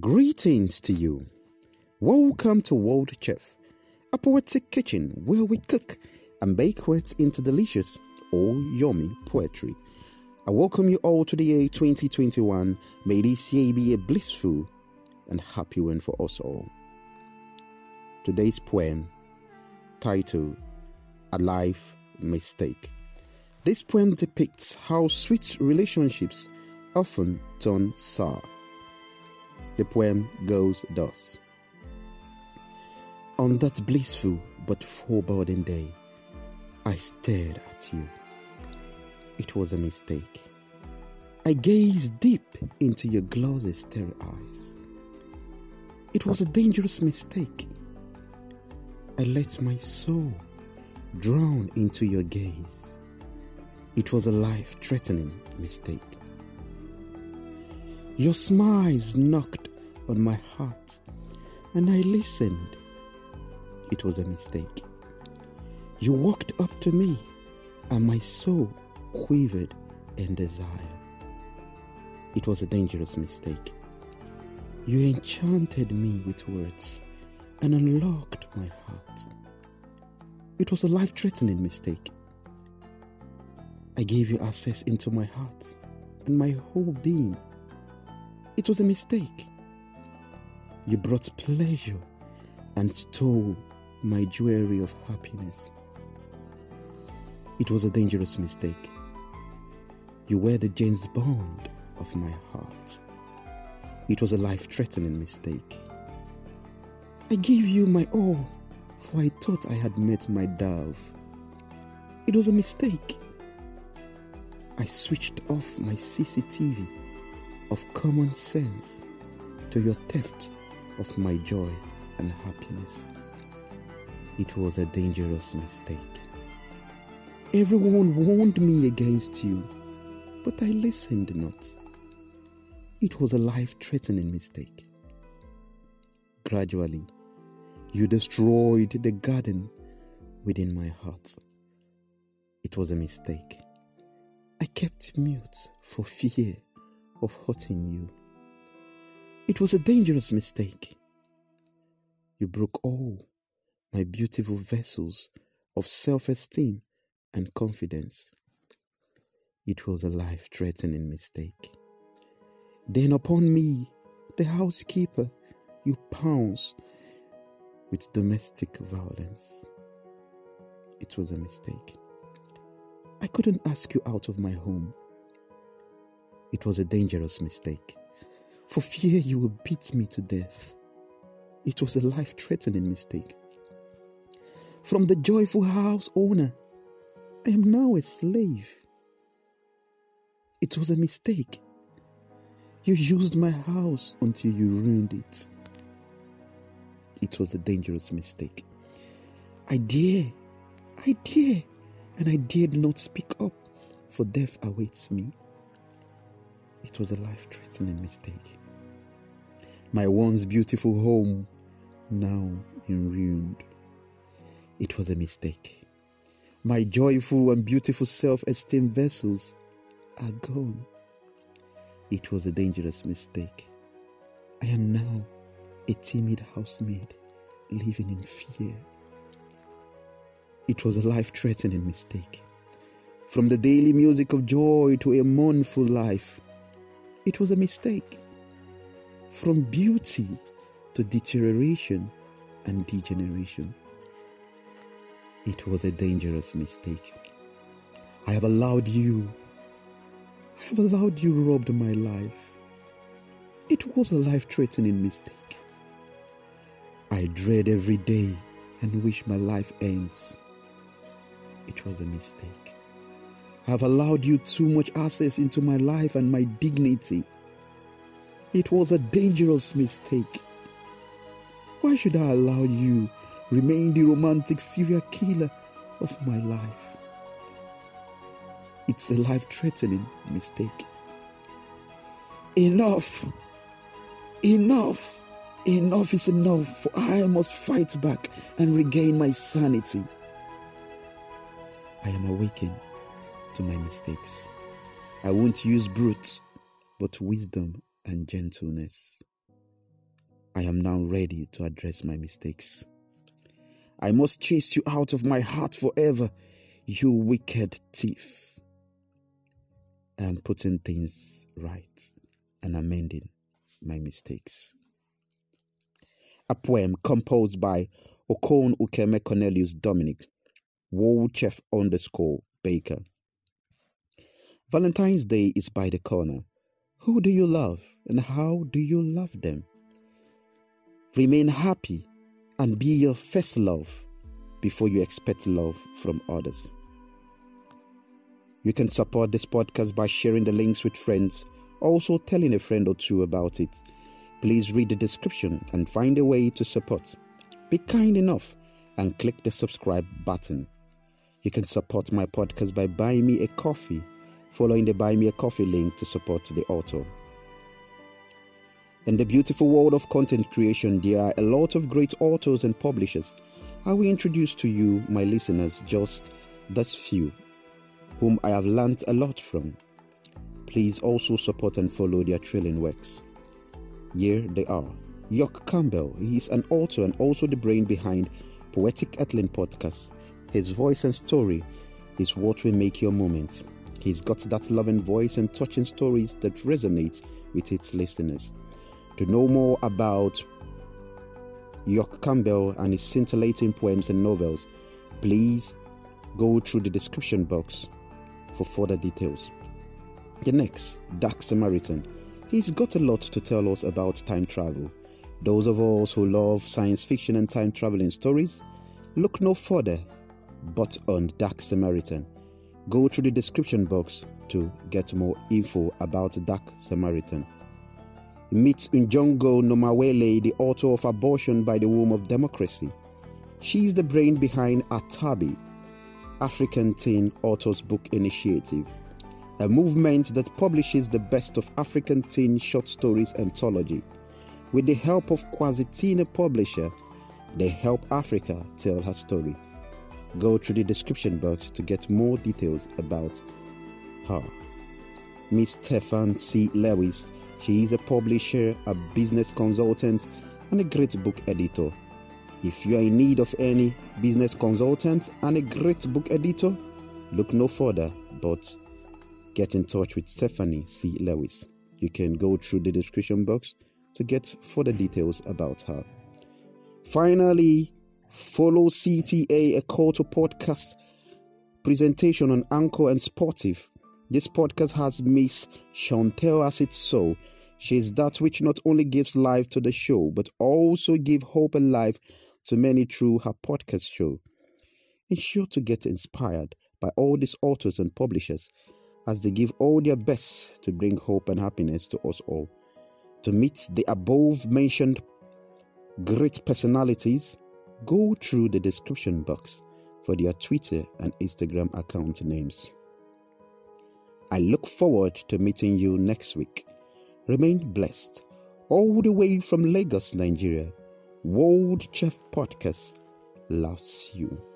Greetings to you. Welcome to Word Chef, a poetic kitchen where we cook and bake words into delicious or yummy poetry. I welcome you all to the year 2021. May this year be a blissful and happy one for us all. Today's poem, titled A Life Mistake. This poem depicts how sweet relationships often turn sour. The poem goes thus On that blissful but foreboding day, I stared at you. It was a mistake. I gazed deep into your glossy, stare eyes. It was a dangerous mistake. I let my soul drown into your gaze. It was a life threatening mistake. Your smiles knocked on my heart, and I listened. It was a mistake. You walked up to me, and my soul quivered in desire. It was a dangerous mistake. You enchanted me with words and unlocked my heart. It was a life threatening mistake. I gave you access into my heart and my whole being. It was a mistake. You brought pleasure and stole my jewelry of happiness. It was a dangerous mistake. You were the James Bond of my heart. It was a life threatening mistake. I gave you my all, for I thought I had met my dove. It was a mistake. I switched off my CCTV of common sense to your theft of my joy and happiness. It was a dangerous mistake. Everyone warned me against you, but I listened not. It was a life threatening mistake. Gradually, you destroyed the garden within my heart. It was a mistake. I kept mute for fear of hurting you. It was a dangerous mistake. You broke all my beautiful vessels of self esteem and confidence. It was a life threatening mistake. Then upon me, the housekeeper, you pounce with domestic violence. It was a mistake. I couldn't ask you out of my home. It was a dangerous mistake. For fear you will beat me to death. It was a life threatening mistake. From the joyful house owner, I am now a slave. It was a mistake. You used my house until you ruined it. It was a dangerous mistake. I dare, I dare, and I dared not speak up, for death awaits me. It was a life threatening mistake. My once beautiful home, now in ruined. It was a mistake. My joyful and beautiful self esteem vessels are gone. It was a dangerous mistake. I am now a timid housemaid living in fear. It was a life threatening mistake. From the daily music of joy to a mournful life, it was a mistake. From beauty to deterioration and degeneration, it was a dangerous mistake. I have allowed you, I have allowed you to robbed my life. It was a life threatening mistake. I dread every day and wish my life ends. It was a mistake. Have allowed you too much access into my life and my dignity. It was a dangerous mistake. Why should I allow you remain the romantic serial killer of my life? It's a life threatening mistake. Enough! Enough! Enough is enough, for I must fight back and regain my sanity. I am awakened to my mistakes. I won't use brute, but wisdom and gentleness. I am now ready to address my mistakes. I must chase you out of my heart forever, you wicked thief. I am putting things right and amending my mistakes. A poem composed by Okon Ukeme Cornelius Dominic, Word Chef underscore Baker. Valentine's Day is by the corner. Who do you love and how do you love them? Remain happy and be your first love before you expect love from others. You can support this podcast by sharing the links with friends, also telling a friend or two about it. Please read the description and find a way to support. Be kind enough and click the subscribe button. You can support my podcast by buying me a coffee, following the Buy Me a Coffee link to support the author. In the beautiful world of content creation, there are a lot of great authors and publishers. I will introduce to you, my listeners, just those few whom I have learnt a lot from. Please also support and follow their thrilling works. Here they are. York Campbell, he is an author and also the brain behind Poetic Earthling podcast. His voice and story is what will make your moment. He's got that loving voice and touching stories that resonate with its listeners. To know more about York Campbell and his scintillating poems and novels, please go through the description box for further details. The next, Dark Samaritan. He's got a lot to tell us about time travel. Those of us who love science fiction and time traveling stories, look no further but on Dark Samaritan. Go through the description box to get more info about Dark Samaritan. Meet Njongo Nomawele, the author of Abortion by the Womb of Democracy. She is the brain behind Atabi, African Teen Authors Book Initiative, a movement that publishes the best of African teen short stories anthology. With the help of Quasitina Publisher, they help Africa tell her story. Go through the description box to get more details about her. Miss Stefan C. Lewis she is a publisher, a business consultant, and a great book editor. If you are in need of any business consultant and a great book editor, look no further but get in touch with Stephanie C. Lewis. You can go through the description box to get further details about her. Finally, follow CTA, a call to podcast presentation on Anchor and Spotify. This podcast has Miss Chantel as its soul she is that which not only gives life to the show, but also give hope and life to many through her podcast show. Ensure to get inspired by all these authors and publishers as they give all their best to bring hope and happiness to us all. To meet the above mentioned great personalities, go through the description box for their Twitter and Instagram account names. I look forward to meeting you next week. Remain blessed. All the way from Lagos, Nigeria, Word Chef Podcast loves you.